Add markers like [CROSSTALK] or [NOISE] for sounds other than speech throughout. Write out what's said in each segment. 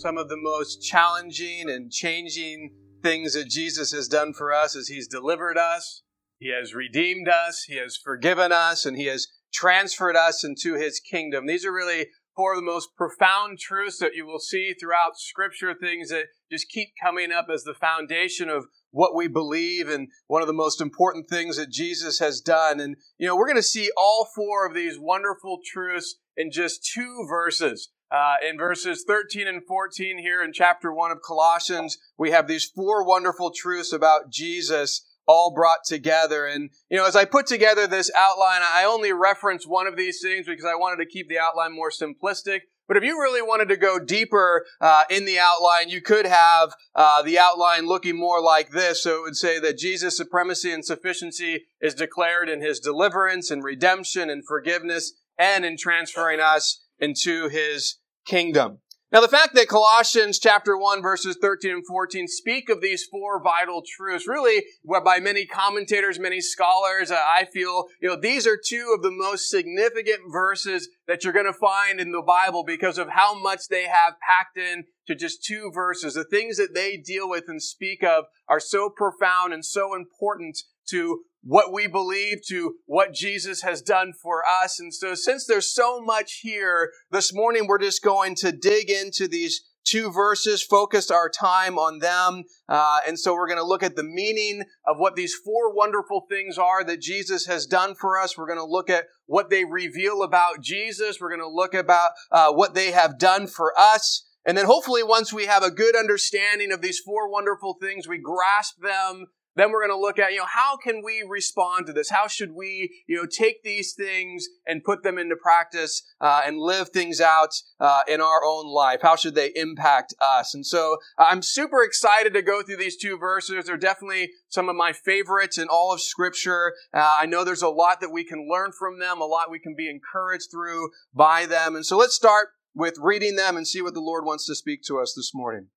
some of the most challenging and changing things that Jesus has done for us is He's delivered us, He has redeemed us, He has forgiven us, and He has transferred us into His kingdom. These are really four of the most profound truths that you will see throughout Scripture, things that just keep coming up as the foundation of what we believe and one of the most important things that Jesus has done. And, you know, we're going to see all four of these wonderful truths in just two verses. Uh, in verses 13 and 14 here in chapter 1 of Colossians, we have these four wonderful truths about Jesus all brought together. And, you know, as I put together this outline, I only reference one of these things because I wanted to keep the outline more simplistic. But if you really wanted to go deeper uh, in the outline, you could have uh, the outline looking more like this. So it would say that Jesus' supremacy and sufficiency is declared in his deliverance and redemption and forgiveness and in transferring us into his kingdom. Now, the fact that Colossians chapter 1 verses 13 and 14 speak of these four vital truths, really, by many commentators, many scholars, uh, I feel, you know, these are two of the most significant verses that you're going to find in the Bible because of how much they have packed in to just two verses. The things that they deal with and speak of are so profound and so important to what we believe to what Jesus has done for us. And so since there's so much here this morning, we're just going to dig into these two verses, focus our time on them. Uh, and so we're going to look at the meaning of what these four wonderful things are that Jesus has done for us. We're going to look at what they reveal about Jesus. We're going to look about uh, what they have done for us. And then hopefully once we have a good understanding of these four wonderful things, we grasp them then we're going to look at, you know, how can we respond to this? How should we, you know, take these things and put them into practice uh, and live things out uh, in our own life? How should they impact us? And so I'm super excited to go through these two verses. They're definitely some of my favorites in all of Scripture. Uh, I know there's a lot that we can learn from them, a lot we can be encouraged through by them. And so let's start with reading them and see what the Lord wants to speak to us this morning.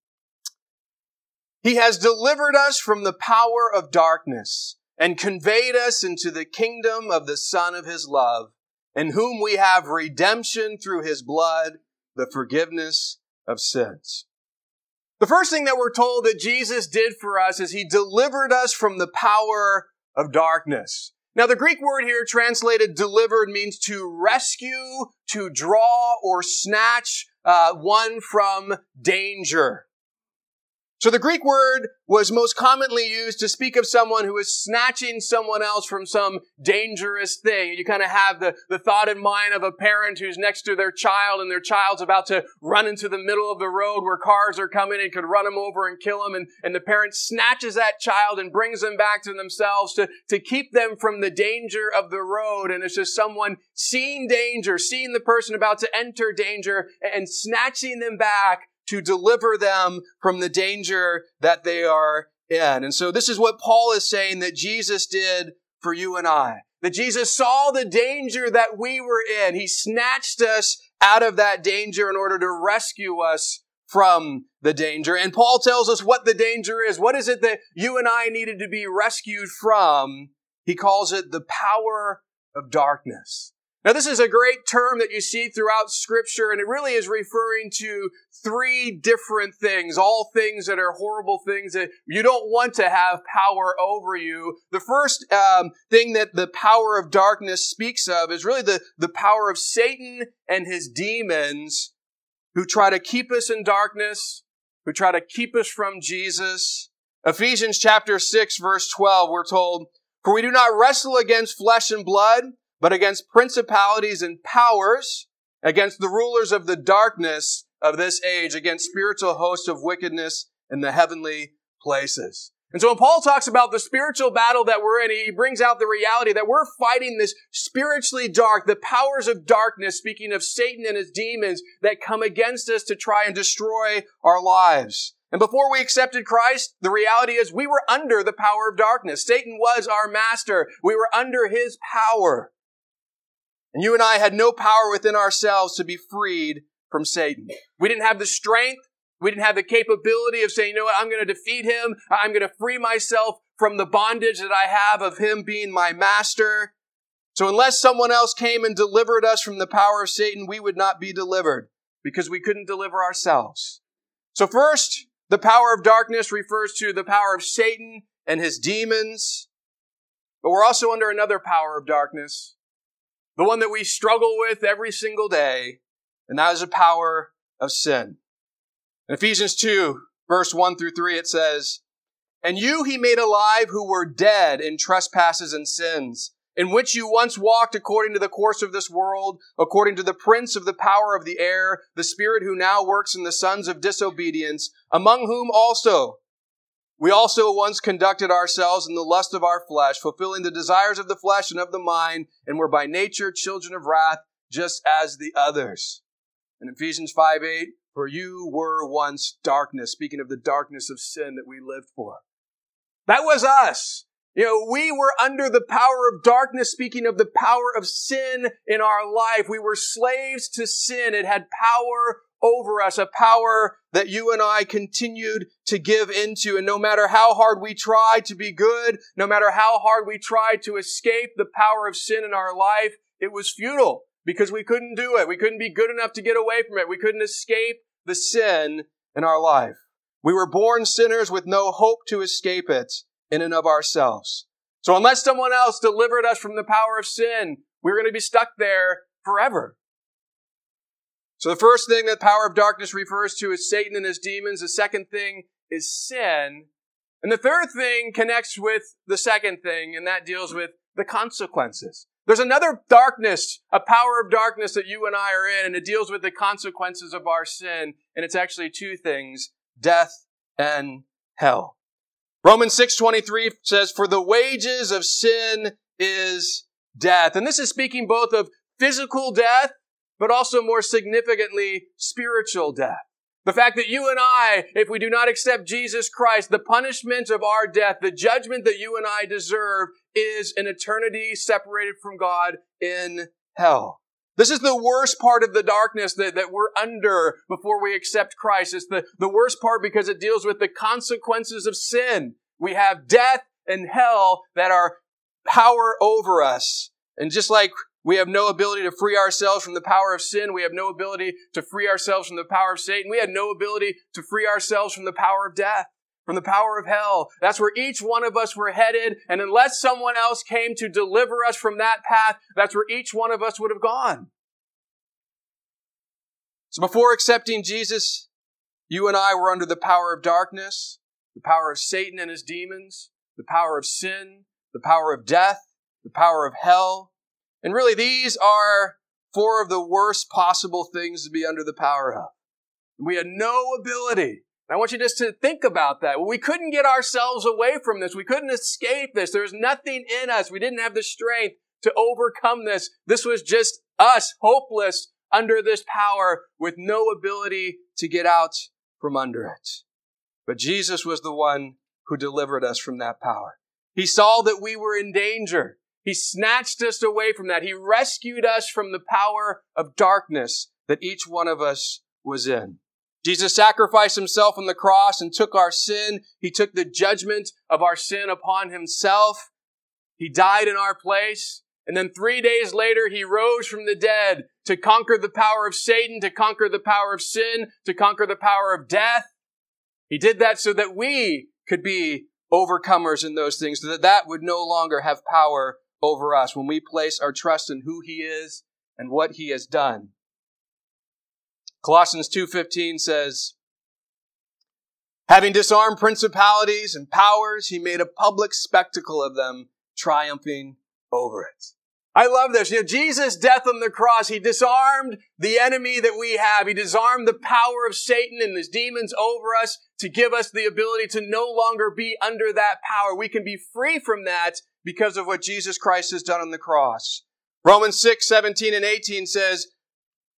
He has delivered us from the power of darkness and conveyed us into the kingdom of the Son of His love, in whom we have redemption through His blood, the forgiveness of sins. The first thing that we're told that Jesus did for us is He delivered us from the power of darkness. Now, the Greek word here translated delivered means to rescue, to draw, or snatch uh, one from danger. So the Greek word was most commonly used to speak of someone who is snatching someone else from some dangerous thing. You kind of have the, the thought in mind of a parent who's next to their child and their child's about to run into the middle of the road where cars are coming and could run them over and kill them. And, and the parent snatches that child and brings them back to themselves to, to keep them from the danger of the road. And it's just someone seeing danger, seeing the person about to enter danger and snatching them back to deliver them from the danger that they are in. And so this is what Paul is saying that Jesus did for you and I. That Jesus saw the danger that we were in. He snatched us out of that danger in order to rescue us from the danger. And Paul tells us what the danger is. What is it that you and I needed to be rescued from? He calls it the power of darkness. Now, this is a great term that you see throughout scripture, and it really is referring to three different things, all things that are horrible things that you don't want to have power over you. The first um, thing that the power of darkness speaks of is really the, the power of Satan and his demons who try to keep us in darkness, who try to keep us from Jesus. Ephesians chapter 6 verse 12, we're told, For we do not wrestle against flesh and blood, but against principalities and powers, against the rulers of the darkness of this age, against spiritual hosts of wickedness in the heavenly places. And so when Paul talks about the spiritual battle that we're in, he brings out the reality that we're fighting this spiritually dark, the powers of darkness, speaking of Satan and his demons that come against us to try and destroy our lives. And before we accepted Christ, the reality is we were under the power of darkness. Satan was our master. We were under his power. And you and I had no power within ourselves to be freed from Satan. We didn't have the strength. We didn't have the capability of saying, you know what, I'm going to defeat him. I'm going to free myself from the bondage that I have of him being my master. So unless someone else came and delivered us from the power of Satan, we would not be delivered because we couldn't deliver ourselves. So first, the power of darkness refers to the power of Satan and his demons. But we're also under another power of darkness, the one that we struggle with every single day, and that is the power of sin. In Ephesians 2, verse 1 through 3, it says, And you he made alive who were dead in trespasses and sins, in which you once walked according to the course of this world, according to the prince of the power of the air, the spirit who now works in the sons of disobedience, among whom also we also once conducted ourselves in the lust of our flesh, fulfilling the desires of the flesh and of the mind, and were by nature children of wrath, just as the others. In Ephesians 5 8, for you were once darkness, speaking of the darkness of sin that we lived for. That was us. You know, we were under the power of darkness, speaking of the power of sin in our life. We were slaves to sin. It had power over us, a power that you and I continued to give into. And no matter how hard we tried to be good, no matter how hard we tried to escape the power of sin in our life, it was futile because we couldn't do it. We couldn't be good enough to get away from it. We couldn't escape the sin in our life. We were born sinners with no hope to escape it in and of ourselves. So unless someone else delivered us from the power of sin, we we're going to be stuck there forever. So the first thing that power of darkness refers to is Satan and his demons. The second thing is sin. And the third thing connects with the second thing, and that deals with the consequences. There's another darkness, a power of darkness that you and I are in, and it deals with the consequences of our sin. And it's actually two things, death and hell. Romans 6.23 says, For the wages of sin is death. And this is speaking both of physical death, but also more significantly, spiritual death. The fact that you and I, if we do not accept Jesus Christ, the punishment of our death, the judgment that you and I deserve is an eternity separated from God in hell. This is the worst part of the darkness that, that we're under before we accept Christ. It's the, the worst part because it deals with the consequences of sin. We have death and hell that are power over us. And just like we have no ability to free ourselves from the power of sin. We have no ability to free ourselves from the power of Satan. We had no ability to free ourselves from the power of death, from the power of hell. That's where each one of us were headed. And unless someone else came to deliver us from that path, that's where each one of us would have gone. So before accepting Jesus, you and I were under the power of darkness, the power of Satan and his demons, the power of sin, the power of death, the power of hell, and really, these are four of the worst possible things to be under the power of. We had no ability. I want you just to think about that. We couldn't get ourselves away from this. We couldn't escape this. There was nothing in us. We didn't have the strength to overcome this. This was just us, hopeless under this power with no ability to get out from under it. But Jesus was the one who delivered us from that power. He saw that we were in danger. He snatched us away from that. He rescued us from the power of darkness that each one of us was in. Jesus sacrificed himself on the cross and took our sin. He took the judgment of our sin upon himself. He died in our place. And then three days later, he rose from the dead to conquer the power of Satan, to conquer the power of sin, to conquer the power of death. He did that so that we could be overcomers in those things, so that that would no longer have power over us when we place our trust in who he is and what he has done. Colossians 2:15 says, Having disarmed principalities and powers, he made a public spectacle of them, triumphing over it. I love this. You know, Jesus' death on the cross, he disarmed the enemy that we have. He disarmed the power of Satan and his demons over us to give us the ability to no longer be under that power. We can be free from that because of what Jesus Christ has done on the cross. Romans 6, 17 and 18 says,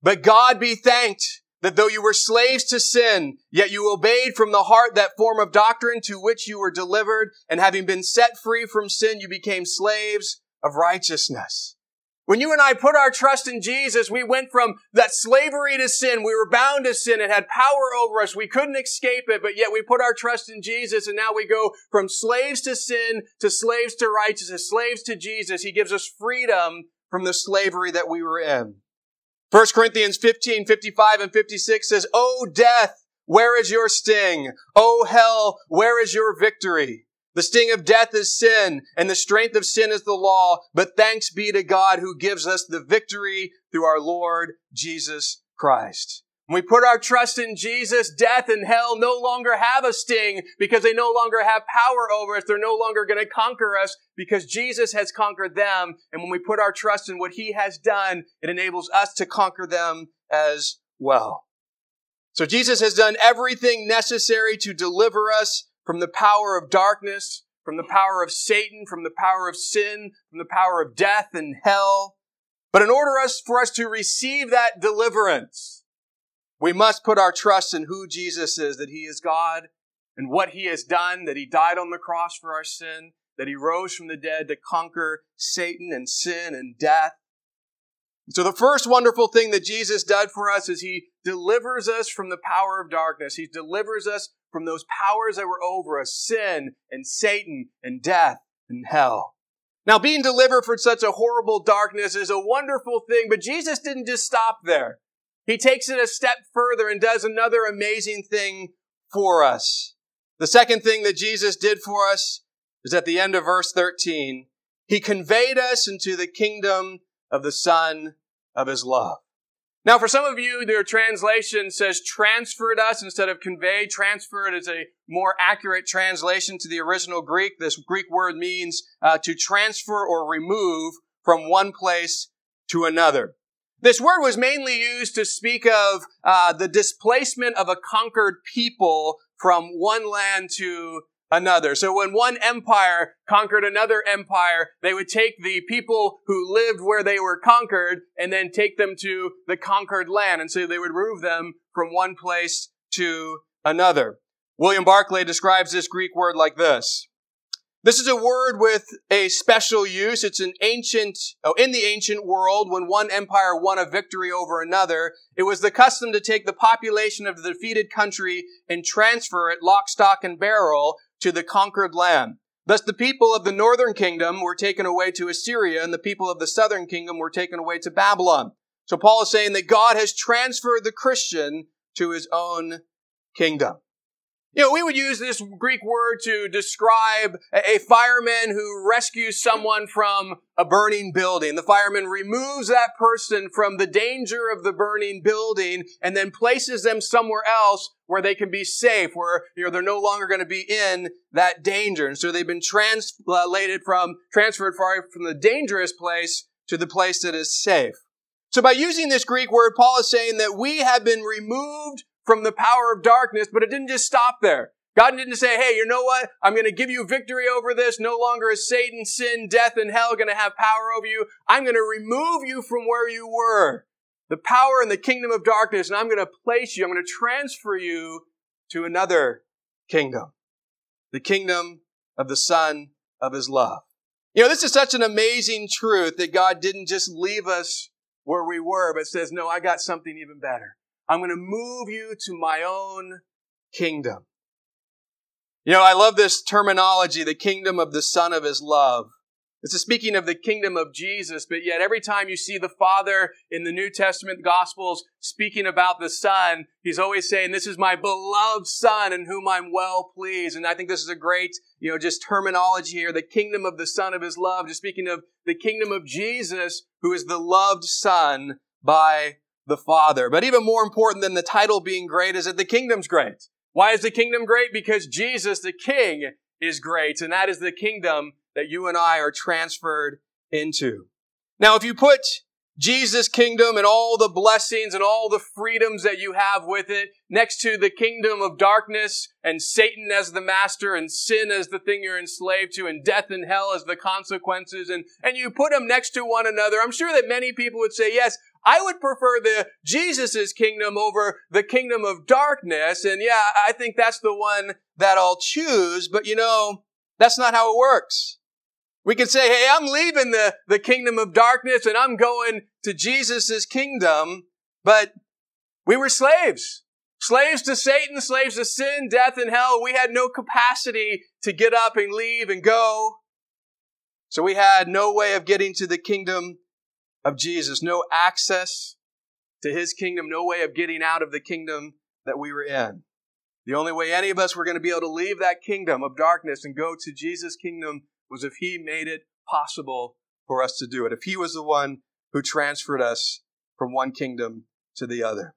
But God be thanked that though you were slaves to sin, yet you obeyed from the heart that form of doctrine to which you were delivered, and having been set free from sin, you became slaves of righteousness. When you and I put our trust in Jesus, we went from that slavery to sin. We were bound to sin. It had power over us. We couldn't escape it, but yet we put our trust in Jesus and now we go from slaves to sin to slaves to righteousness, slaves to Jesus. He gives us freedom from the slavery that we were in. 1 Corinthians 15, 55 and 56 says, Oh death, where is your sting? Oh hell, where is your victory? The sting of death is sin, and the strength of sin is the law. But thanks be to God who gives us the victory through our Lord Jesus Christ. When we put our trust in Jesus, death and hell no longer have a sting because they no longer have power over us. They're no longer going to conquer us because Jesus has conquered them. And when we put our trust in what He has done, it enables us to conquer them as well. So Jesus has done everything necessary to deliver us from the power of darkness, from the power of Satan, from the power of sin, from the power of death and hell. But in order us, for us to receive that deliverance, we must put our trust in who Jesus is, that He is God and what He has done, that He died on the cross for our sin, that He rose from the dead to conquer Satan and sin and death. So the first wonderful thing that Jesus did for us is He delivers us from the power of darkness. He delivers us from those powers that were over us, sin and Satan and death and hell. Now, being delivered from such a horrible darkness is a wonderful thing, but Jesus didn't just stop there. He takes it a step further and does another amazing thing for us. The second thing that Jesus did for us is at the end of verse 13. He conveyed us into the kingdom of the Son of His love. Now, for some of you, their translation says transferred us instead of conveyed. Transferred is a more accurate translation to the original Greek. This Greek word means uh, to transfer or remove from one place to another. This word was mainly used to speak of uh, the displacement of a conquered people from one land to another. So when one empire conquered another empire, they would take the people who lived where they were conquered and then take them to the conquered land. And so they would move them from one place to another. William Barclay describes this Greek word like this. This is a word with a special use. It's an ancient, oh, in the ancient world, when one empire won a victory over another, it was the custom to take the population of the defeated country and transfer it lock, stock, and barrel to the conquered land. Thus the people of the northern kingdom were taken away to Assyria and the people of the southern kingdom were taken away to Babylon. So Paul is saying that God has transferred the Christian to his own kingdom. You know, we would use this Greek word to describe a fireman who rescues someone from a burning building. The fireman removes that person from the danger of the burning building and then places them somewhere else where they can be safe, where, you know, they're no longer going to be in that danger. And so they've been translated from, transferred from the dangerous place to the place that is safe. So by using this Greek word, Paul is saying that we have been removed from the power of darkness, but it didn't just stop there. God didn't say, hey, you know what? I'm going to give you victory over this. No longer is Satan, sin, death, and hell going to have power over you. I'm going to remove you from where you were. The power in the kingdom of darkness, and I'm going to place you, I'm going to transfer you to another kingdom. The kingdom of the Son of His love. You know, this is such an amazing truth that God didn't just leave us where we were, but says, no, I got something even better. I'm going to move you to my own kingdom. You know, I love this terminology, the kingdom of the Son of His love. This is speaking of the kingdom of Jesus, but yet every time you see the Father in the New Testament Gospels speaking about the Son, He's always saying, this is my beloved Son in whom I'm well pleased. And I think this is a great, you know, just terminology here. The kingdom of the Son of His love, just speaking of the kingdom of Jesus, who is the loved Son by the Father. But even more important than the title being great is that the kingdom's great. Why is the kingdom great? Because Jesus, the King, is great, and that is the kingdom that you and I are transferred into. Now, if you put Jesus' kingdom and all the blessings and all the freedoms that you have with it next to the kingdom of darkness and Satan as the master and sin as the thing you're enslaved to and death and hell as the consequences and, and you put them next to one another. I'm sure that many people would say, yes, I would prefer the Jesus' kingdom over the kingdom of darkness. And yeah, I think that's the one that I'll choose. But you know, that's not how it works. We can say, hey, I'm leaving the, the kingdom of darkness and I'm going to Jesus' kingdom, but we were slaves. Slaves to Satan, slaves to sin, death, and hell. We had no capacity to get up and leave and go. So we had no way of getting to the kingdom of Jesus, no access to his kingdom, no way of getting out of the kingdom that we were in. The only way any of us were going to be able to leave that kingdom of darkness and go to Jesus' kingdom was if He made it possible for us to do it. If He was the one who transferred us from one kingdom to the other.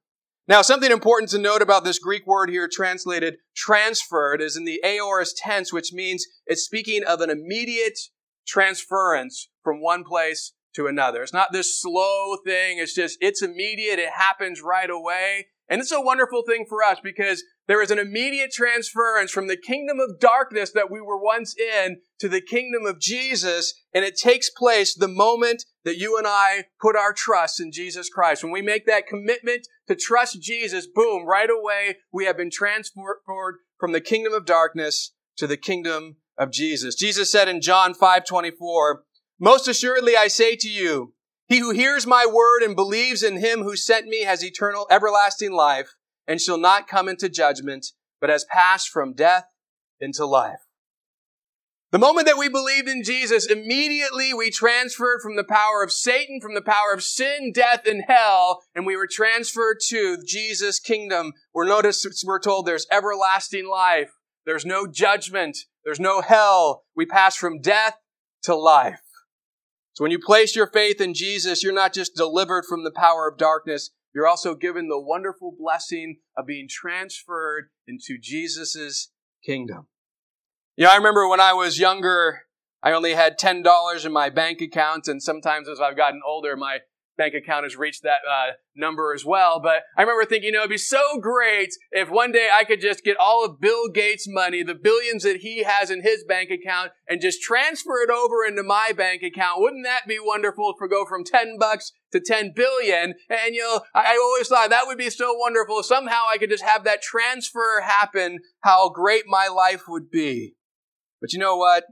Now, something important to note about this Greek word here translated transferred is in the aorist tense, which means it's speaking of an immediate transference from one place to another. It's not this slow thing. It's just, it's immediate. It happens right away. And it's a wonderful thing for us because there is an immediate transference from the kingdom of darkness that we were once in to the kingdom of Jesus. And it takes place the moment that you and I put our trust in Jesus Christ. When we make that commitment to trust Jesus, boom, right away, we have been transferred from the kingdom of darkness to the kingdom of Jesus. Jesus said in John 5 24, Most assuredly I say to you, he who hears my word and believes in him who sent me has eternal, everlasting life and shall not come into judgment, but has passed from death into life. The moment that we believed in Jesus, immediately we transferred from the power of Satan, from the power of sin, death, and hell, and we were transferred to Jesus' kingdom. We're noticed, we're told there's everlasting life. There's no judgment. There's no hell. We pass from death to life. So when you place your faith in Jesus, you're not just delivered from the power of darkness, you're also given the wonderful blessing of being transferred into Jesus' kingdom. You know, I remember when I was younger, I only had $10 in my bank account, and sometimes as I've gotten older, my bank account has reached that uh, number as well. But I remember thinking, you know, it'd be so great if one day I could just get all of Bill Gates' money, the billions that he has in his bank account, and just transfer it over into my bank account. Wouldn't that be wonderful we go from 10 bucks to 10 billion? And, you know, I, always thought that would be so wonderful. Somehow I could just have that transfer happen, how great my life would be. But you know what?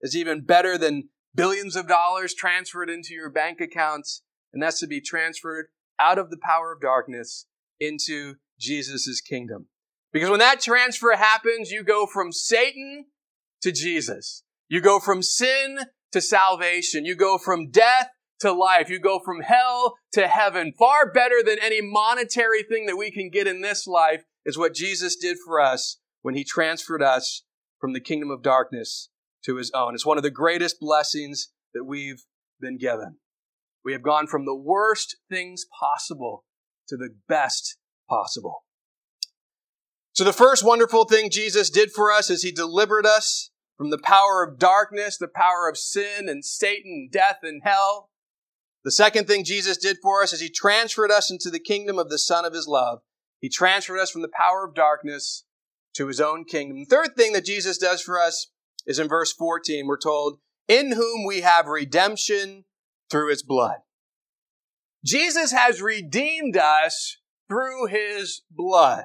It's even better than billions of dollars transferred into your bank accounts and that's to be transferred out of the power of darkness into Jesus' kingdom. Because when that transfer happens, you go from Satan to Jesus. You go from sin to salvation. You go from death to life. You go from hell to heaven. Far better than any monetary thing that we can get in this life is what Jesus did for us when he transferred us from the kingdom of darkness to his own. It's one of the greatest blessings that we've been given. We have gone from the worst things possible to the best possible. So the first wonderful thing Jesus did for us is he delivered us from the power of darkness, the power of sin and Satan, death and hell. The second thing Jesus did for us is he transferred us into the kingdom of the Son of his love. He transferred us from the power of darkness to his own kingdom. The third thing that Jesus does for us is in verse 14. We're told, in whom we have redemption through his blood. Jesus has redeemed us through his blood.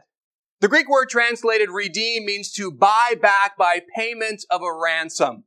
The Greek word translated redeem means to buy back by payment of a ransom.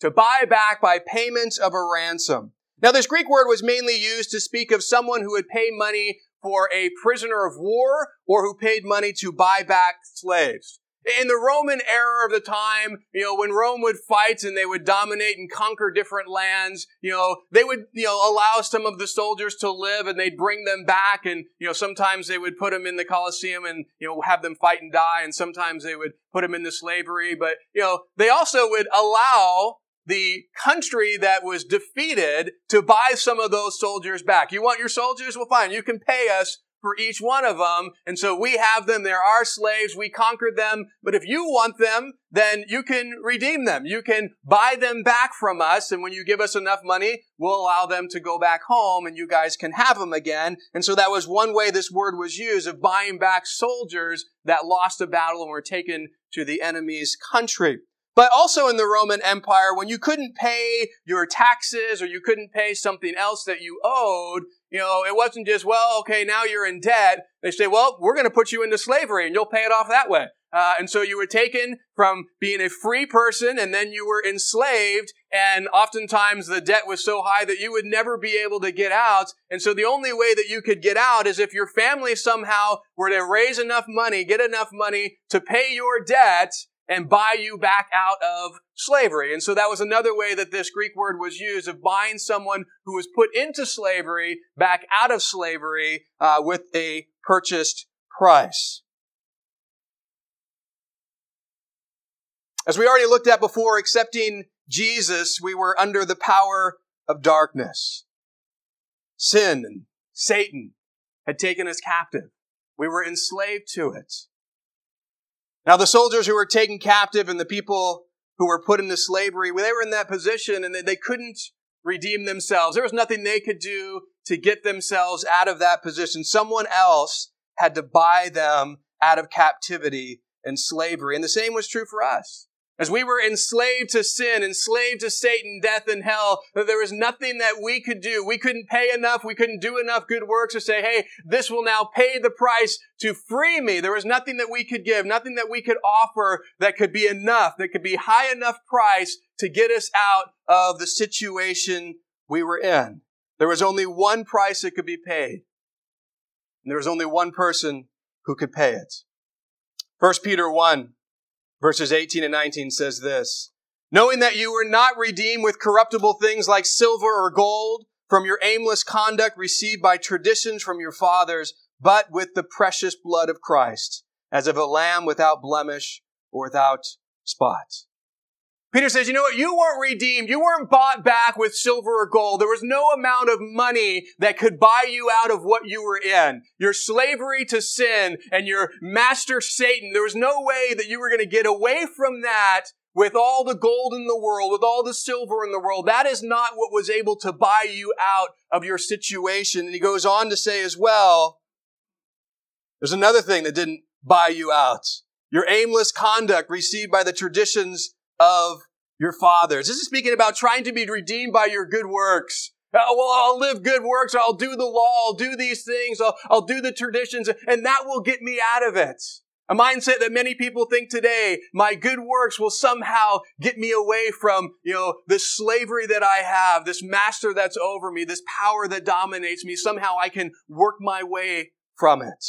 To buy back by payment of a ransom. Now, this Greek word was mainly used to speak of someone who would pay money for a prisoner of war or who paid money to buy back slaves. In the Roman era of the time, you know, when Rome would fight and they would dominate and conquer different lands, you know, they would, you know, allow some of the soldiers to live and they'd bring them back and, you know, sometimes they would put them in the Colosseum and, you know, have them fight and die and sometimes they would put them into slavery. But, you know, they also would allow the country that was defeated to buy some of those soldiers back. You want your soldiers? Well, fine. You can pay us for each one of them. And so we have them. They're our slaves. We conquered them. But if you want them, then you can redeem them. You can buy them back from us. And when you give us enough money, we'll allow them to go back home and you guys can have them again. And so that was one way this word was used of buying back soldiers that lost a battle and were taken to the enemy's country. But also in the Roman Empire, when you couldn't pay your taxes or you couldn't pay something else that you owed, you know, it wasn't just, well, okay, now you're in debt. They say, well, we're going to put you into slavery and you'll pay it off that way. Uh, and so you were taken from being a free person and then you were enslaved. And oftentimes the debt was so high that you would never be able to get out. And so the only way that you could get out is if your family somehow were to raise enough money, get enough money to pay your debt and buy you back out of slavery. And so that was another way that this Greek word was used of buying someone who was put into slavery back out of slavery uh, with a purchased price. As we already looked at before, accepting Jesus, we were under the power of darkness. Sin and Satan had taken us captive. We were enslaved to it. Now, the soldiers who were taken captive and the people who were put into slavery, they were in that position and they couldn't redeem themselves. There was nothing they could do to get themselves out of that position. Someone else had to buy them out of captivity and slavery. And the same was true for us. As we were enslaved to sin, enslaved to Satan, death, and hell, that there was nothing that we could do. We couldn't pay enough. We couldn't do enough good works to say, hey, this will now pay the price to free me. There was nothing that we could give, nothing that we could offer that could be enough, that could be high enough price to get us out of the situation we were in. There was only one price that could be paid. And there was only one person who could pay it. 1 Peter 1 Verses 18 and 19 says this, knowing that you were not redeemed with corruptible things like silver or gold from your aimless conduct received by traditions from your fathers, but with the precious blood of Christ, as of a lamb without blemish or without spot. Peter says, you know what? You weren't redeemed. You weren't bought back with silver or gold. There was no amount of money that could buy you out of what you were in. Your slavery to sin and your master Satan, there was no way that you were going to get away from that with all the gold in the world, with all the silver in the world. That is not what was able to buy you out of your situation. And he goes on to say as well, there's another thing that didn't buy you out. Your aimless conduct received by the traditions of your fathers. This is speaking about trying to be redeemed by your good works. Oh, well, I'll live good works. I'll do the law. I'll do these things. I'll, I'll do the traditions and that will get me out of it. A mindset that many people think today, my good works will somehow get me away from, you know, this slavery that I have, this master that's over me, this power that dominates me. Somehow I can work my way from it.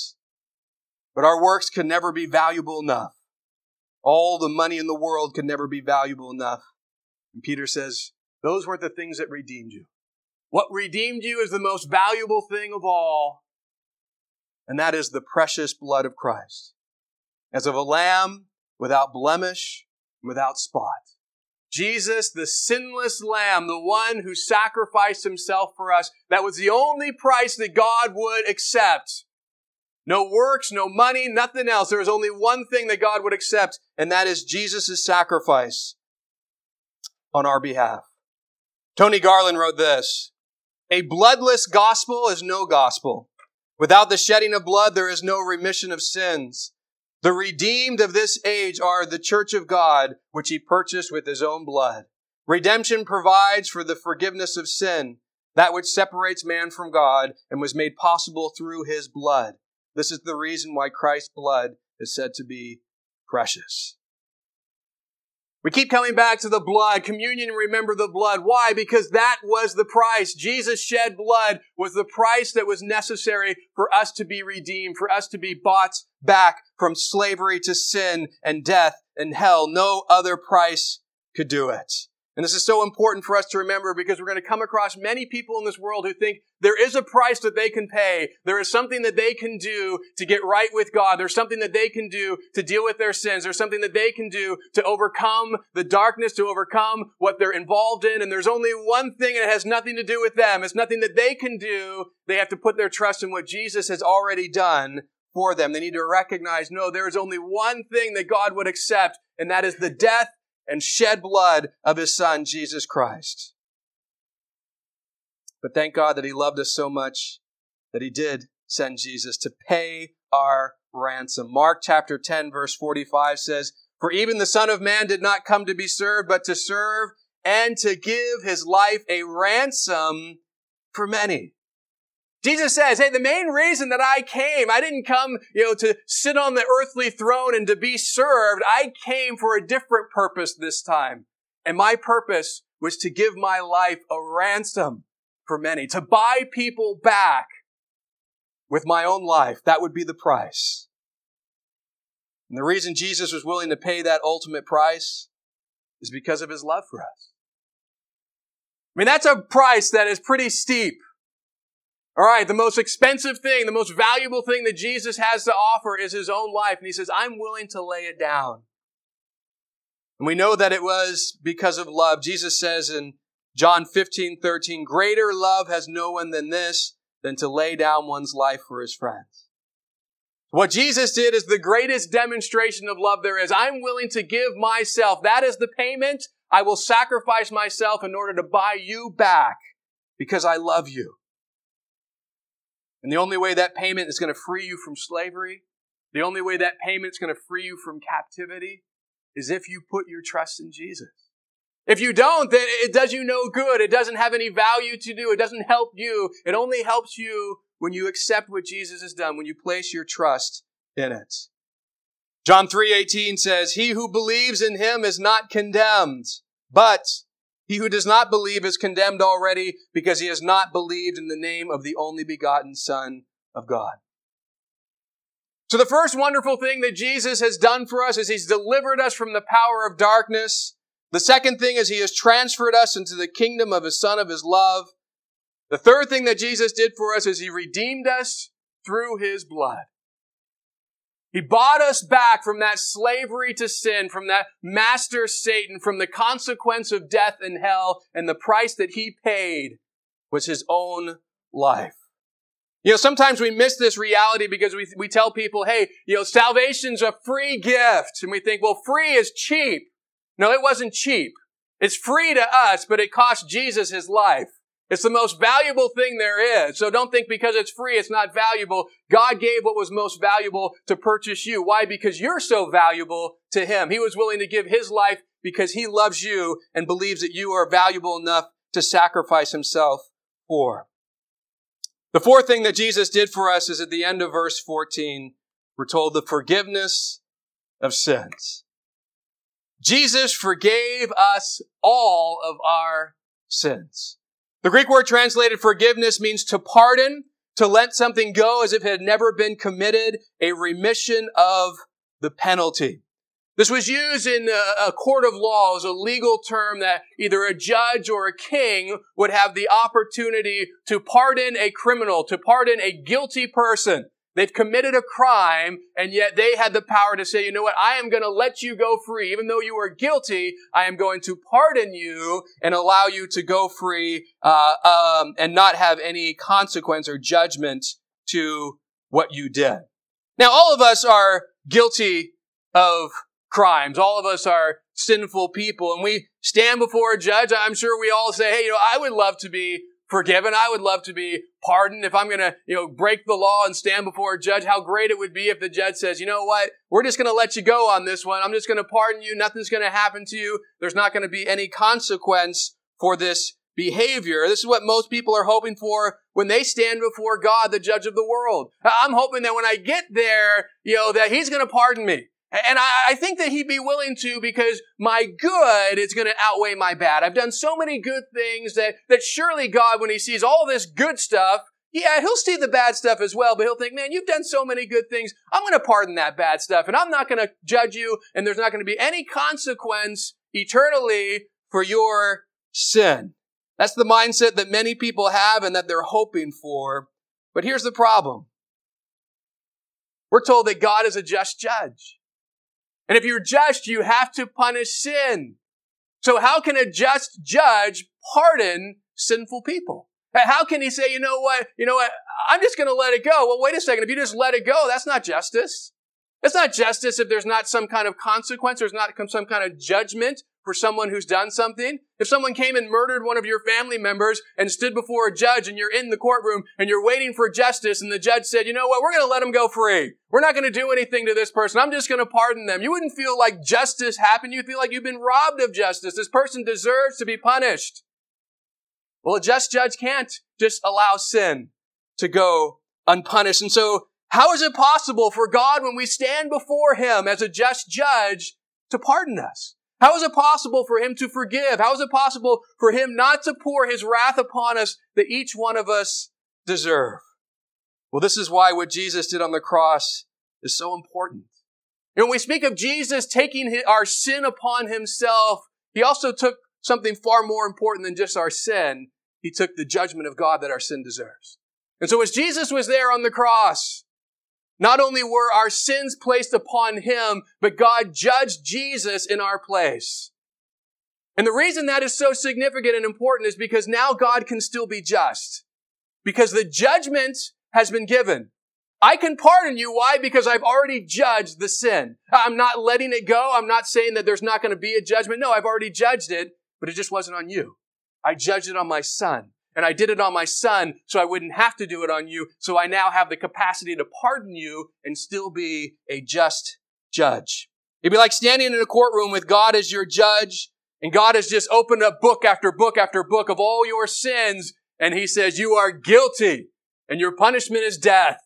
But our works can never be valuable enough all the money in the world could never be valuable enough. And Peter says, those weren't the things that redeemed you. What redeemed you is the most valuable thing of all, and that is the precious blood of Christ. As of a lamb without blemish, without spot. Jesus, the sinless lamb, the one who sacrificed himself for us, that was the only price that God would accept no works, no money, nothing else. There is only one thing that God would accept, and that is Jesus' sacrifice on our behalf. Tony Garland wrote this A bloodless gospel is no gospel. Without the shedding of blood, there is no remission of sins. The redeemed of this age are the church of God, which he purchased with his own blood. Redemption provides for the forgiveness of sin, that which separates man from God and was made possible through his blood. This is the reason why Christ's blood is said to be precious. We keep coming back to the blood, communion, and remember the blood. Why? Because that was the price. Jesus shed blood was the price that was necessary for us to be redeemed, for us to be bought back from slavery to sin and death and hell. No other price could do it. And this is so important for us to remember because we're going to come across many people in this world who think there is a price that they can pay. There is something that they can do to get right with God. There's something that they can do to deal with their sins. There's something that they can do to overcome the darkness, to overcome what they're involved in. And there's only one thing and it has nothing to do with them. It's nothing that they can do. They have to put their trust in what Jesus has already done for them. They need to recognize, no, there is only one thing that God would accept, and that is the death and shed blood of his son, Jesus Christ. But thank God that he loved us so much that he did send Jesus to pay our ransom. Mark chapter 10 verse 45 says, For even the Son of Man did not come to be served, but to serve and to give his life a ransom for many. Jesus says, hey, the main reason that I came, I didn't come, you know, to sit on the earthly throne and to be served. I came for a different purpose this time. And my purpose was to give my life a ransom for many, to buy people back with my own life. That would be the price. And the reason Jesus was willing to pay that ultimate price is because of his love for us. I mean, that's a price that is pretty steep. All right, the most expensive thing, the most valuable thing that Jesus has to offer is his own life. And he says, I'm willing to lay it down. And we know that it was because of love. Jesus says in John 15, 13, greater love has no one than this, than to lay down one's life for his friends. What Jesus did is the greatest demonstration of love there is. I'm willing to give myself. That is the payment. I will sacrifice myself in order to buy you back because I love you. And the only way that payment is going to free you from slavery, the only way that payment is going to free you from captivity is if you put your trust in Jesus. If you don't, then it does you no good. It doesn't have any value to do. It doesn't help you. It only helps you when you accept what Jesus has done, when you place your trust in it. John 3:18 says, "He who believes in him is not condemned, but he who does not believe is condemned already because he has not believed in the name of the only begotten Son of God. So the first wonderful thing that Jesus has done for us is he's delivered us from the power of darkness. The second thing is he has transferred us into the kingdom of his son of his love. The third thing that Jesus did for us is he redeemed us through his blood. He bought us back from that slavery to sin, from that master Satan, from the consequence of death and hell, and the price that he paid was his own life. You know, sometimes we miss this reality because we, we tell people, hey, you know, salvation's a free gift. And we think, well, free is cheap. No, it wasn't cheap. It's free to us, but it cost Jesus his life. It's the most valuable thing there is. So don't think because it's free, it's not valuable. God gave what was most valuable to purchase you. Why? Because you're so valuable to Him. He was willing to give His life because He loves you and believes that you are valuable enough to sacrifice Himself for. The fourth thing that Jesus did for us is at the end of verse 14, we're told the forgiveness of sins. Jesus forgave us all of our sins. The Greek word translated forgiveness means to pardon, to let something go as if it had never been committed, a remission of the penalty. This was used in a, court of law as a legal term that either a judge or a king would have the opportunity to pardon a criminal, to pardon a guilty person. They've committed a crime, and yet they had the power to say, you know what, I am going to let you go free. Even though you are guilty, I am going to pardon you and allow you to go free uh, um, and not have any consequence or judgment to what you did. Now, all of us are guilty of crimes. All of us are sinful people, and we stand before a judge. I'm sure we all say, hey, you know, I would love to be forgiven. I would love to be pardoned. If I'm going to, you know, break the law and stand before a judge, how great it would be if the judge says, you know what? We're just going to let you go on this one. I'm just going to pardon you. Nothing's going to happen to you. There's not going to be any consequence for this behavior. This is what most people are hoping for when they stand before God, the judge of the world. I'm hoping that when I get there, you know, that he's going to pardon me. And I, think that he'd be willing to because my good is going to outweigh my bad. I've done so many good things that, that surely God, when he sees all this good stuff, yeah, he'll see the bad stuff as well, but he'll think, man, you've done so many good things. I'm going to pardon that bad stuff and I'm not going to judge you and there's not going to be any consequence eternally for your sin. That's the mindset that many people have and that they're hoping for. But here's the problem. We're told that God is a just judge. And if you're just, you have to punish sin. So how can a just judge pardon sinful people? How can he say, you know what, you know what, I'm just going to let it go? Well, wait a second. If you just let it go, that's not justice. It's not justice if there's not some kind of consequence, there's not some kind of judgment for someone who's done something. If someone came and murdered one of your family members and stood before a judge and you're in the courtroom and you're waiting for justice and the judge said, you know what, we're going to let them go free. We're not going to do anything to this person. I'm just going to pardon them. You wouldn't feel like justice happened. You'd feel like you've been robbed of justice. This person deserves to be punished. Well, a just judge can't just allow sin to go unpunished. And so how is it possible for God, when we stand before Him as a just judge, to pardon us? How is it possible for Him to forgive? How is it possible for Him not to pour His wrath upon us that each one of us deserve? Well, this is why what Jesus did on the cross is so important. And when we speak of Jesus taking our sin upon Himself, He also took something far more important than just our sin. He took the judgment of God that our sin deserves. And so as Jesus was there on the cross, not only were our sins placed upon him, but God judged Jesus in our place. And the reason that is so significant and important is because now God can still be just. Because the judgment has been given. I can pardon you. Why? Because I've already judged the sin. I'm not letting it go. I'm not saying that there's not going to be a judgment. No, I've already judged it, but it just wasn't on you. I judged it on my son. And I did it on my son so I wouldn't have to do it on you. So I now have the capacity to pardon you and still be a just judge. It'd be like standing in a courtroom with God as your judge and God has just opened up book after book after book of all your sins. And he says, you are guilty and your punishment is death.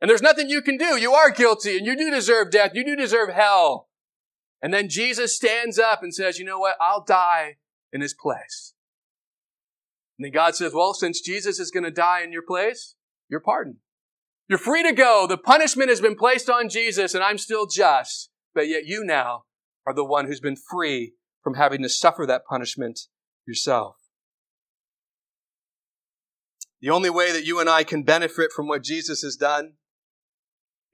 And there's nothing you can do. You are guilty and you do deserve death. You do deserve hell. And then Jesus stands up and says, you know what? I'll die in his place. And then God says, well, since Jesus is going to die in your place, you're pardoned. You're free to go. The punishment has been placed on Jesus and I'm still just, but yet you now are the one who's been free from having to suffer that punishment yourself. The only way that you and I can benefit from what Jesus has done,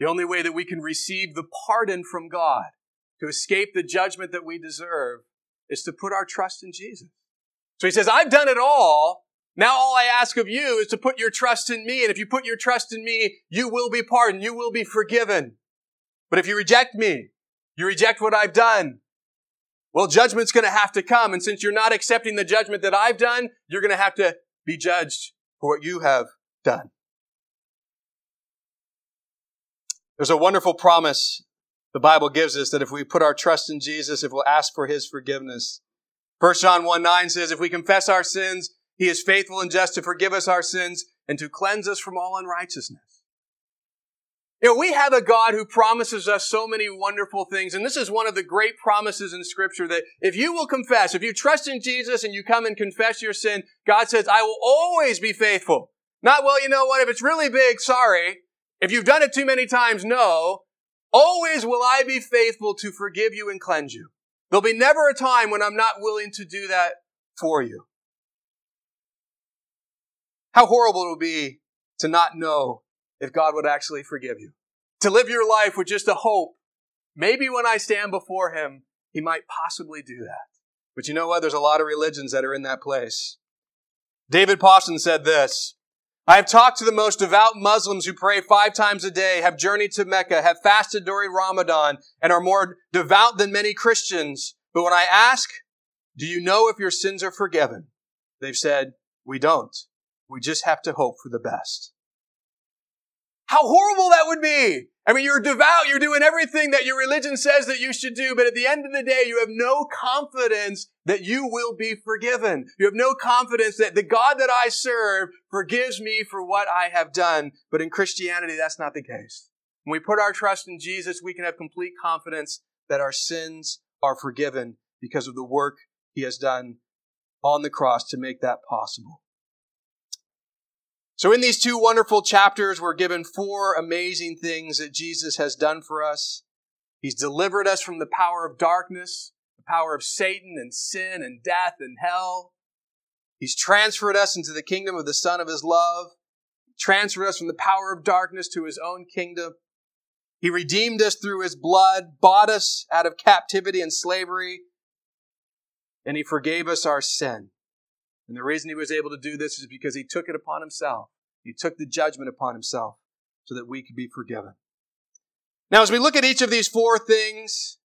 the only way that we can receive the pardon from God to escape the judgment that we deserve is to put our trust in Jesus. So he says, I've done it all. Now all I ask of you is to put your trust in me. And if you put your trust in me, you will be pardoned. You will be forgiven. But if you reject me, you reject what I've done, well, judgment's going to have to come. And since you're not accepting the judgment that I've done, you're going to have to be judged for what you have done. There's a wonderful promise the Bible gives us that if we put our trust in Jesus, if we'll ask for his forgiveness, 1 John 1 9 says, If we confess our sins, he is faithful and just to forgive us our sins and to cleanse us from all unrighteousness. You know, we have a God who promises us so many wonderful things, and this is one of the great promises in Scripture that if you will confess, if you trust in Jesus and you come and confess your sin, God says, I will always be faithful. Not, well, you know what, if it's really big, sorry. If you've done it too many times, no. Always will I be faithful to forgive you and cleanse you. There'll be never a time when I'm not willing to do that for you. How horrible it would be to not know if God would actually forgive you. To live your life with just a hope. Maybe when I stand before Him, He might possibly do that. But you know what? There's a lot of religions that are in that place. David Pawson said this I have talked to the most devout Muslims who pray five times a day, have journeyed to Mecca, have fasted during Ramadan, and are more devout than many Christians. But when I ask, do you know if your sins are forgiven? They've said, we don't. We just have to hope for the best. How horrible that would be! I mean, you're devout, you're doing everything that your religion says that you should do, but at the end of the day, you have no confidence that you will be forgiven. You have no confidence that the God that I serve forgives me for what I have done. But in Christianity, that's not the case. When we put our trust in Jesus, we can have complete confidence that our sins are forgiven because of the work he has done on the cross to make that possible. So in these two wonderful chapters, we're given four amazing things that Jesus has done for us. He's delivered us from the power of darkness, the power of Satan and sin and death and hell. He's transferred us into the kingdom of the Son of His love, transferred us from the power of darkness to His own kingdom. He redeemed us through His blood, bought us out of captivity and slavery, and He forgave us our sin. And the reason He was able to do this is because He took it upon Himself. He took the judgment upon Himself so that we could be forgiven. Now, as we look at each of these four things,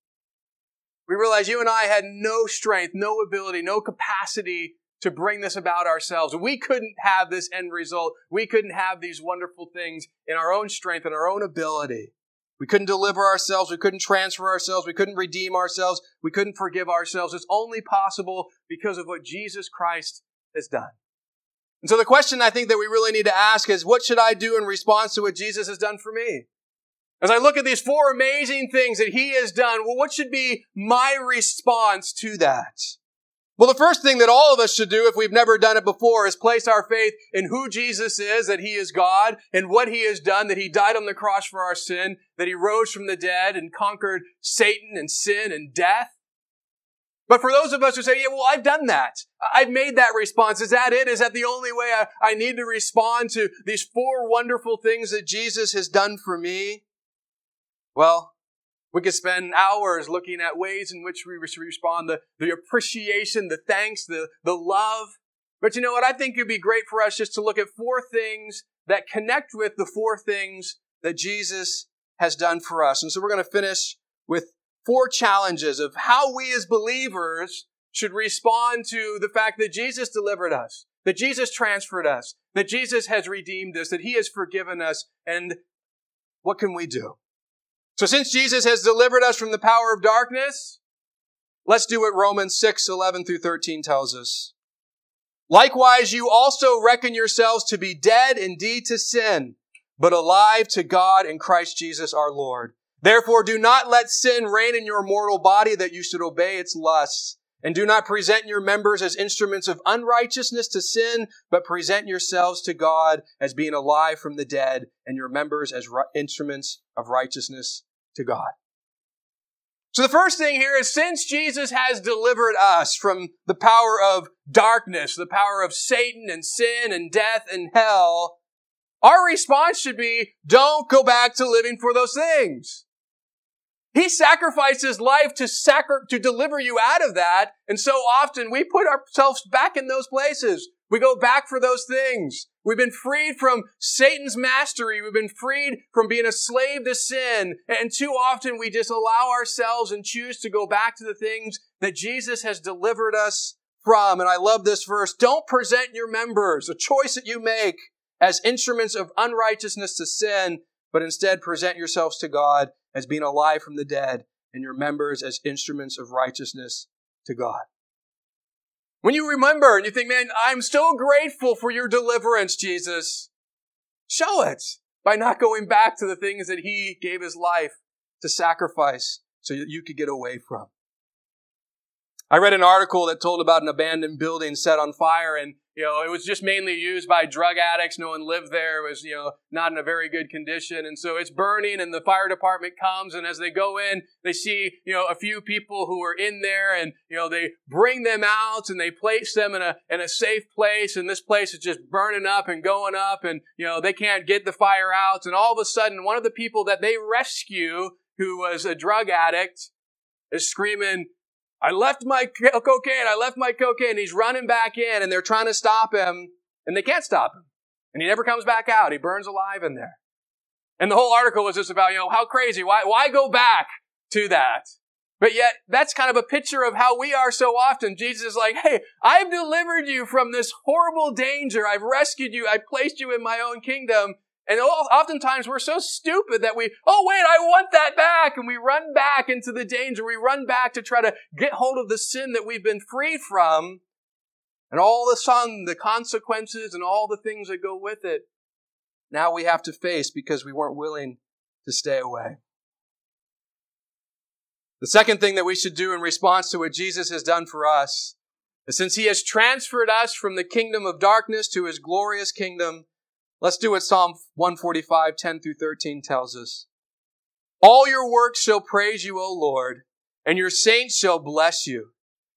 we realize you and I had no strength, no ability, no capacity to bring this about ourselves. We couldn't have this end result. We couldn't have these wonderful things in our own strength and our own ability. We couldn't deliver ourselves. We couldn't transfer ourselves. We couldn't redeem ourselves. We couldn't forgive ourselves. It's only possible because of what Jesus Christ has done. And so the question I think that we really need to ask is, what should I do in response to what Jesus has done for me? As I look at these four amazing things that he has done, well, what should be my response to that? Well, the first thing that all of us should do if we've never done it before is place our faith in who Jesus is, that He is God, and what He has done, that He died on the cross for our sin, that He rose from the dead and conquered Satan and sin and death. But for those of us who say, yeah, well, I've done that. I've made that response. Is that it? Is that the only way I, I need to respond to these four wonderful things that Jesus has done for me? Well, we could spend hours looking at ways in which we respond, the, the appreciation, the thanks, the, the love. But you know what? I think it'd be great for us just to look at four things that connect with the four things that Jesus has done for us. And so we're going to finish with four challenges of how we as believers should respond to the fact that Jesus delivered us, that Jesus transferred us, that Jesus has redeemed us, that he has forgiven us, and what can we do? So since Jesus has delivered us from the power of darkness, let's do what Romans 6, 11 through 13 tells us. Likewise, you also reckon yourselves to be dead indeed to sin, but alive to God in Christ Jesus our Lord. Therefore, do not let sin reign in your mortal body that you should obey its lusts. And do not present your members as instruments of unrighteousness to sin, but present yourselves to God as being alive from the dead, and your members as ri- instruments of righteousness to God. So the first thing here is since Jesus has delivered us from the power of darkness, the power of Satan and sin and death and hell, our response should be, don't go back to living for those things. He sacrificed his life to sacri- to deliver you out of that. And so often we put ourselves back in those places. We go back for those things. We've been freed from Satan's mastery. We've been freed from being a slave to sin. And too often we just allow ourselves and choose to go back to the things that Jesus has delivered us from. And I love this verse. Don't present your members, a choice that you make, as instruments of unrighteousness to sin, but instead present yourselves to God as being alive from the dead, and your members as instruments of righteousness to God. When you remember and you think, man, I'm so grateful for your deliverance, Jesus, show it by not going back to the things that He gave His life to sacrifice so that you could get away from. I read an article that told about an abandoned building set on fire and you know, it was just mainly used by drug addicts. No one lived there. It was, you know, not in a very good condition. And so it's burning and the fire department comes and as they go in, they see, you know, a few people who are in there and, you know, they bring them out and they place them in a, in a safe place. And this place is just burning up and going up and, you know, they can't get the fire out. And all of a sudden, one of the people that they rescue who was a drug addict is screaming, I left my cocaine. I left my cocaine. He's running back in and they're trying to stop him and they can't stop him. And he never comes back out. He burns alive in there. And the whole article was just about, you know, how crazy. Why, why go back to that? But yet, that's kind of a picture of how we are so often. Jesus is like, hey, I've delivered you from this horrible danger. I've rescued you. I've placed you in my own kingdom. And oftentimes we're so stupid that we, oh wait, I want that back. And we run back into the danger. We run back to try to get hold of the sin that we've been freed from. And all the sudden, the consequences and all the things that go with it, now we have to face because we weren't willing to stay away. The second thing that we should do in response to what Jesus has done for us is since he has transferred us from the kingdom of darkness to his glorious kingdom, Let's do what Psalm 145, 10 through 13 tells us. All your works shall praise you, O Lord. and your saints shall bless you.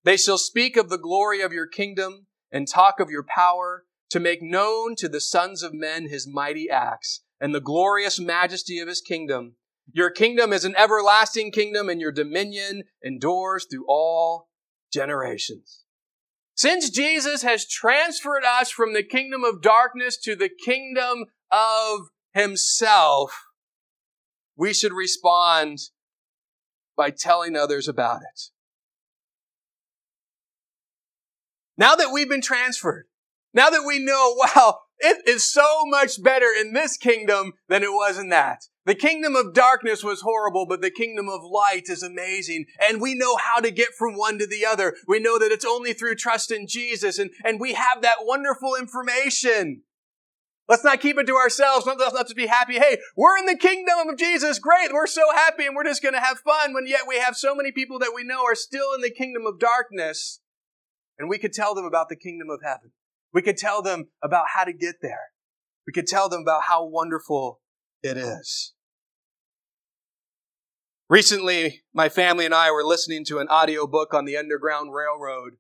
They shall speak of the glory of your kingdom and talk of your power to make known to the sons of men his mighty acts and the glorious majesty of his kingdom. Your kingdom is an everlasting kingdom and your dominion endures through all generations. Since Jesus has transferred us from the kingdom of darkness to the kingdom of himself, we should respond by telling others about it. Now that we've been transferred, now that we know, [LAUGHS] wow, it is so much better in this kingdom than it was in that. The kingdom of darkness was horrible, but the kingdom of light is amazing. And we know how to get from one to the other. We know that it's only through trust in Jesus. And, and we have that wonderful information. Let's not keep it to ourselves. Let's not be happy. Hey, we're in the kingdom of Jesus. Great. We're so happy and we're just going to have fun. When yet we have so many people that we know are still in the kingdom of darkness. And we could tell them about the kingdom of heaven. We could tell them about how to get there. We could tell them about how wonderful it is. Recently, my family and I were listening to an audiobook on the Underground Railroad.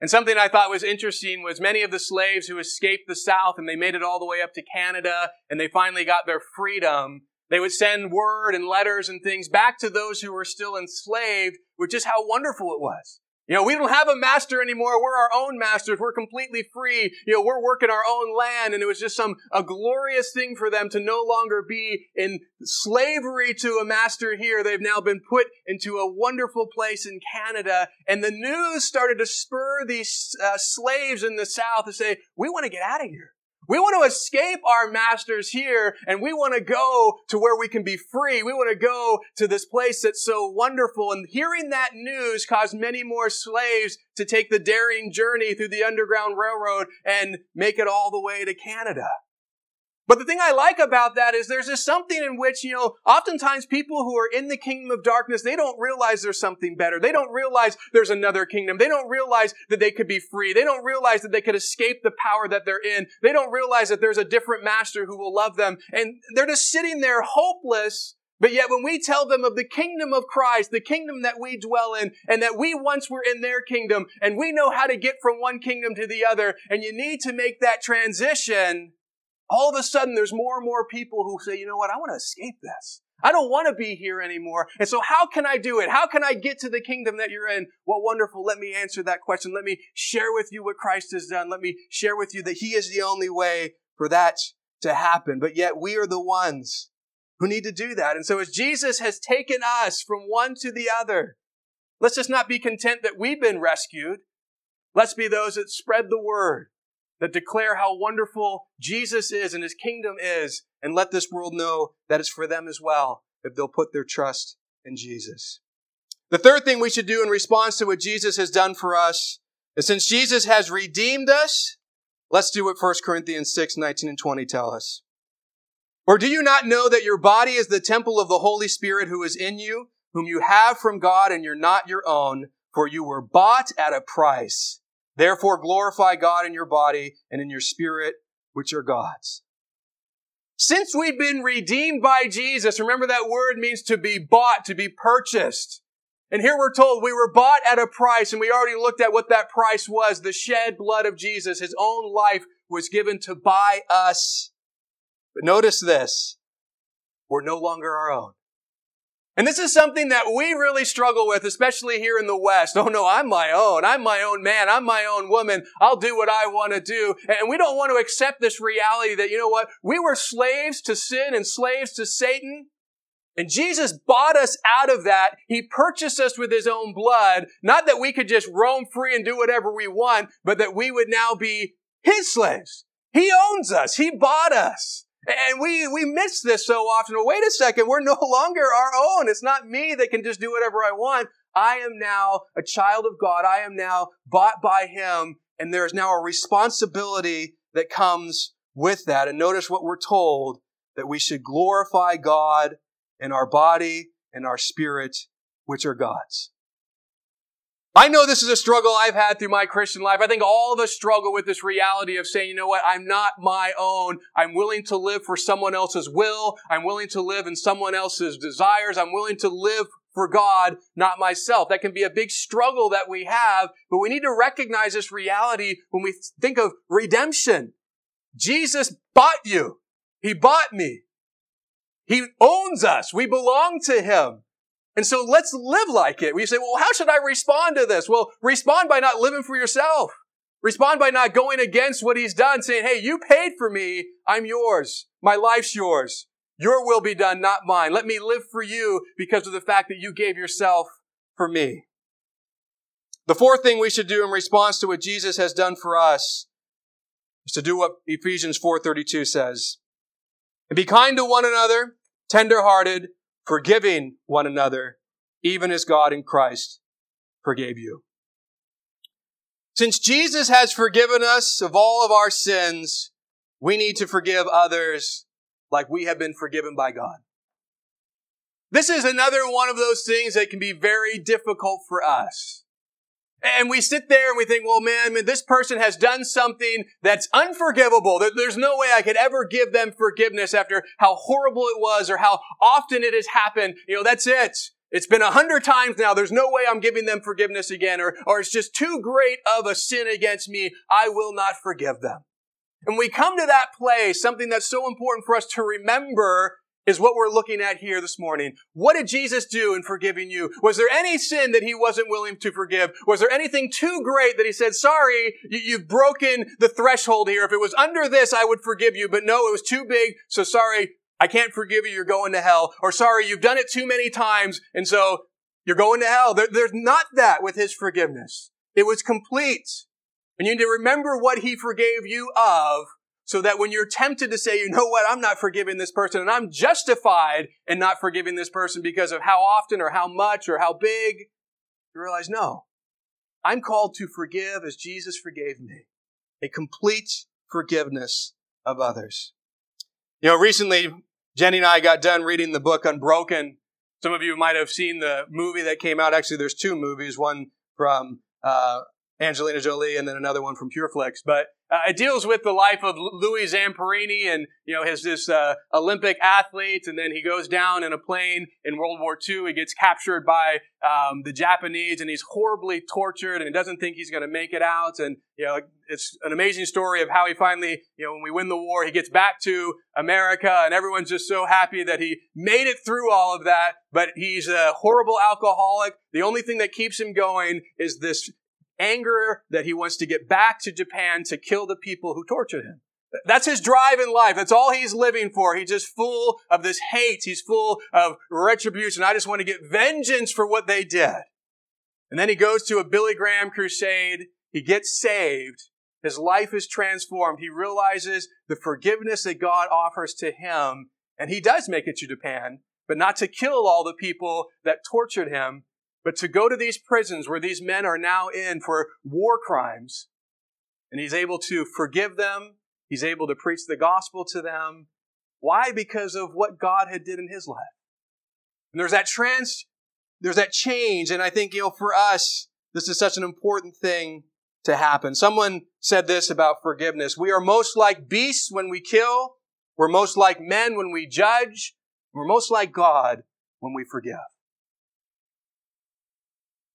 And something I thought was interesting was many of the slaves who escaped the South and they made it all the way up to Canada and they finally got their freedom. They would send word and letters and things back to those who were still enslaved with just how wonderful it was. You know, we don't have a master anymore. We're our own masters. We're completely free. You know, we're working our own land. And it was just some, a glorious thing for them to no longer be in slavery to a master here. They've now been put into a wonderful place in Canada. And the news started to spur these uh, slaves in the South to say, we want to get out of here. We want to escape our masters here and we want to go to where we can be free. We want to go to this place that's so wonderful. And hearing that news caused many more slaves to take the daring journey through the Underground Railroad and make it all the way to Canada. But the thing I like about that is there's just something in which, you know, oftentimes people who are in the kingdom of darkness, they don't realize there's something better. They don't realize there's another kingdom. They don't realize that they could be free. They don't realize that they could escape the power that they're in. They don't realize that there's a different master who will love them. And they're just sitting there hopeless but yet when we tell them of the kingdom of Christ, the kingdom that we dwell in, and that we once were in their kingdom, and we know how to get from one kingdom to the other, and you need to make that transition, all of a sudden there's more and more people who say, you know what, I want to escape this. I don't want to be here anymore. And so how can I do it? How can I get to the kingdom that you're in? Well, wonderful. Let me answer that question. Let me share with you what Christ has done. Let me share with you that he is the only way for that to happen. But yet we are the ones who need to do that. And so as Jesus has taken us from one to the other, let's just not be content that we've been rescued. Let's be those that spread the word that declare how wonderful Jesus is and his kingdom is, and let this world know that it's for them as well if they'll put their trust in Jesus. The third thing we should do in response to what Jesus has done for us is since Jesus has redeemed us, let's do what 1 Corinthians 6, 19 and 20 tell us. Or do you not know that your body is the temple of the Holy Spirit who is in you, whom you have from God and you're not your own, for you were bought at a price. Therefore, glorify God in your body and in your spirit, which are God's. Since we've been redeemed by Jesus, remember that word means to be bought, to be purchased. And here we're told we were bought at a price, and we already looked at what that price was. The shed blood of Jesus, his own life was given to buy us. But notice this. We're no longer our own. And this is something that we really struggle with, especially here in the West. Oh no, I'm my own. I'm my own man. I'm my own woman. I'll do what I want to do. And we don't want to accept this reality that, you know what? We were slaves to sin and slaves to Satan. And Jesus bought us out of that. He purchased us with his own blood. Not that we could just roam free and do whatever we want, but that we would now be his slaves. He owns us. He bought us. And we, we miss this so often. Well, wait a second. We're no [LAUGHS] longer our own. It's not me that can just do whatever I want. I am now a child of God. I am now bought by Him. And there is now a responsibility that comes with that. And notice what we're told that we should glorify God in our body and our spirit, which are God's. I know this is a struggle I've had through my Christian life. I think all of us struggle with this reality of saying, you know what, I'm not my own. I'm willing to live for someone else's will. I'm willing to live in someone else's desires. I'm willing to live for God, not myself. That can be a big struggle that we have, but we need to recognize this reality when we think of redemption. Jesus bought you. He bought me. He owns us. We belong to Him. And so let's live like it. We say, well, how should I respond to this? Well, respond by not living for yourself. Respond by not going against what He's done, saying, hey, you paid for me. I'm yours. My life's yours. Your will be done, not mine. Let me live for you because of the fact that you gave yourself for me. The fourth thing we should do in response to what Jesus has done for us is to do what Ephesians 4:32 says. And be kind to one another, tender-hearted, forgiving one another, even as God in Christ forgave you. Since Jesus has forgiven us of all of our sins, we need to forgive others like we have been forgiven by God. This is another one of those things that can be very difficult for us. And we sit there and we think, well, man, this person has done something that's unforgivable. There's no way I could ever give them forgiveness after how horrible it was or how often it has happened. You know, that's it. It's been a hundred times now. There's no way I'm giving them forgiveness again, or, or it's just too great of a sin against me. I will not forgive them. And we come to that place, something that's so important for us to remember is what we're looking at here this morning. What did Jesus do in forgiving you? Was there any sin that he wasn't willing to forgive? Was there anything too great that he said, sorry, you, have broken the threshold here. If it was under this, I would forgive you, but no, it was too big. So sorry, I can't forgive you. You're going to hell. Or sorry, you've done it too many times. And so you're going to hell. There, there's not that with his forgiveness. It was complete. And you need to remember what he forgave you of so that when you're tempted to say, you know what, I'm not forgiving this person and I'm justified in not forgiving this person because of how often or how much or how big, you realize, no, I'm called to forgive as Jesus forgave me. A complete forgiveness of others. You know, recently, Jenny and I got done reading the book Unbroken. Some of you might have seen the movie that came out. Actually, there's two movies, one from uh, Angelina Jolie, and then another one from PureFlix. But uh, it deals with the life of Louis Zamperini and, you know, his this uh, Olympic athlete, and then he goes down in a plane in World War II. He gets captured by um, the Japanese, and he's horribly tortured, and he doesn't think he's going to make it out. And you know, it's an amazing story of how he finally, you know, when we win the war, he gets back to America, and everyone's just so happy that he made it through all of that. But he's a horrible alcoholic. The only thing that keeps him going is this anger that he wants to get back to Japan to kill the people who tortured him. That's his drive in life. That's all he's living for. He's just full of this hate. He's full of retribution. I just want to get vengeance for what they did. And then he goes to a Billy Graham crusade. He gets saved. His life is transformed. He realizes the forgiveness that God offers to him. And he does make it to Japan, but not to kill all the people that tortured him, but to go to these prisons where these men are now in for war crimes, and he's able to forgive them, he's able to preach the gospel to them. Why? Because of what God had did in his life. And there's that trans, there's that change, and I think, you know, for us, this is such an important thing to happen. Someone said this about forgiveness. We are most like beasts when we kill. We're most like men when we judge. We're most like God when we forgive.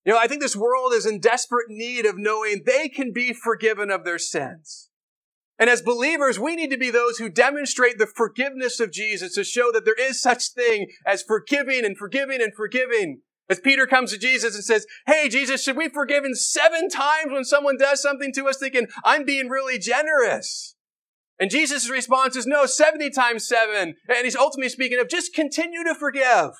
You know, I think this world is in desperate need of knowing they can be forgiven of their sins. And as believers, we need to be those who demonstrate the forgiveness of Jesus to show that there is such thing as forgiving and forgiving and forgiving. As Peter comes to Jesus and says, Hey, Jesus, should we forgive him seven times when someone does something to us thinking, I'm being really generous? And Jesus' response is, no, 70 times seven. And he's ultimately speaking of just continue to forgive.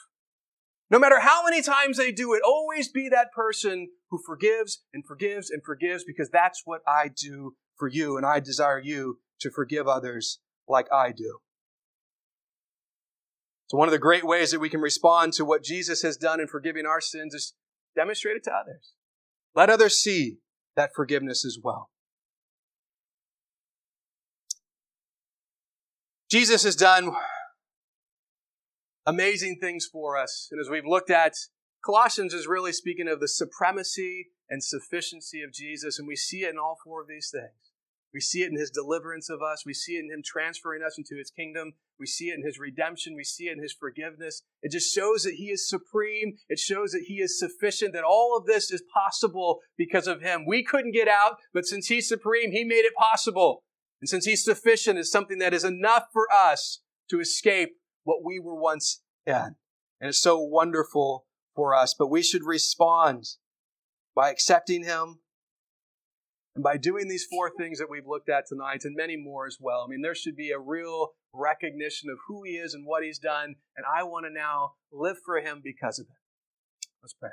No matter how many times they do it, always be that person who forgives and forgives and forgives because that's what I do for you, and I desire you to forgive others like I do. So, one of the great ways that we can respond to what Jesus has done in forgiving our sins is demonstrate it to others. Let others see that forgiveness as well. Jesus has done amazing things for us. And as we've looked at, Colossians is really speaking of the supremacy and sufficiency of Jesus, and we see it in all four of these things. We see it in his deliverance of us. We see it in him transferring us into his kingdom. We see it in his redemption. We see it in his forgiveness. It just shows that he is supreme. It shows that he is sufficient, that all of this is possible because of him. We couldn't get out, but since he's supreme, he made it possible. And since he's sufficient, is something that is enough for us to escape what we were once in. And it's so wonderful for us. But we should respond by accepting him, and by doing these four things that we've looked at tonight and many more as well, I mean, there should be a real recognition of who he is and what he's done. And I want to now live for him because of it. Let's pray.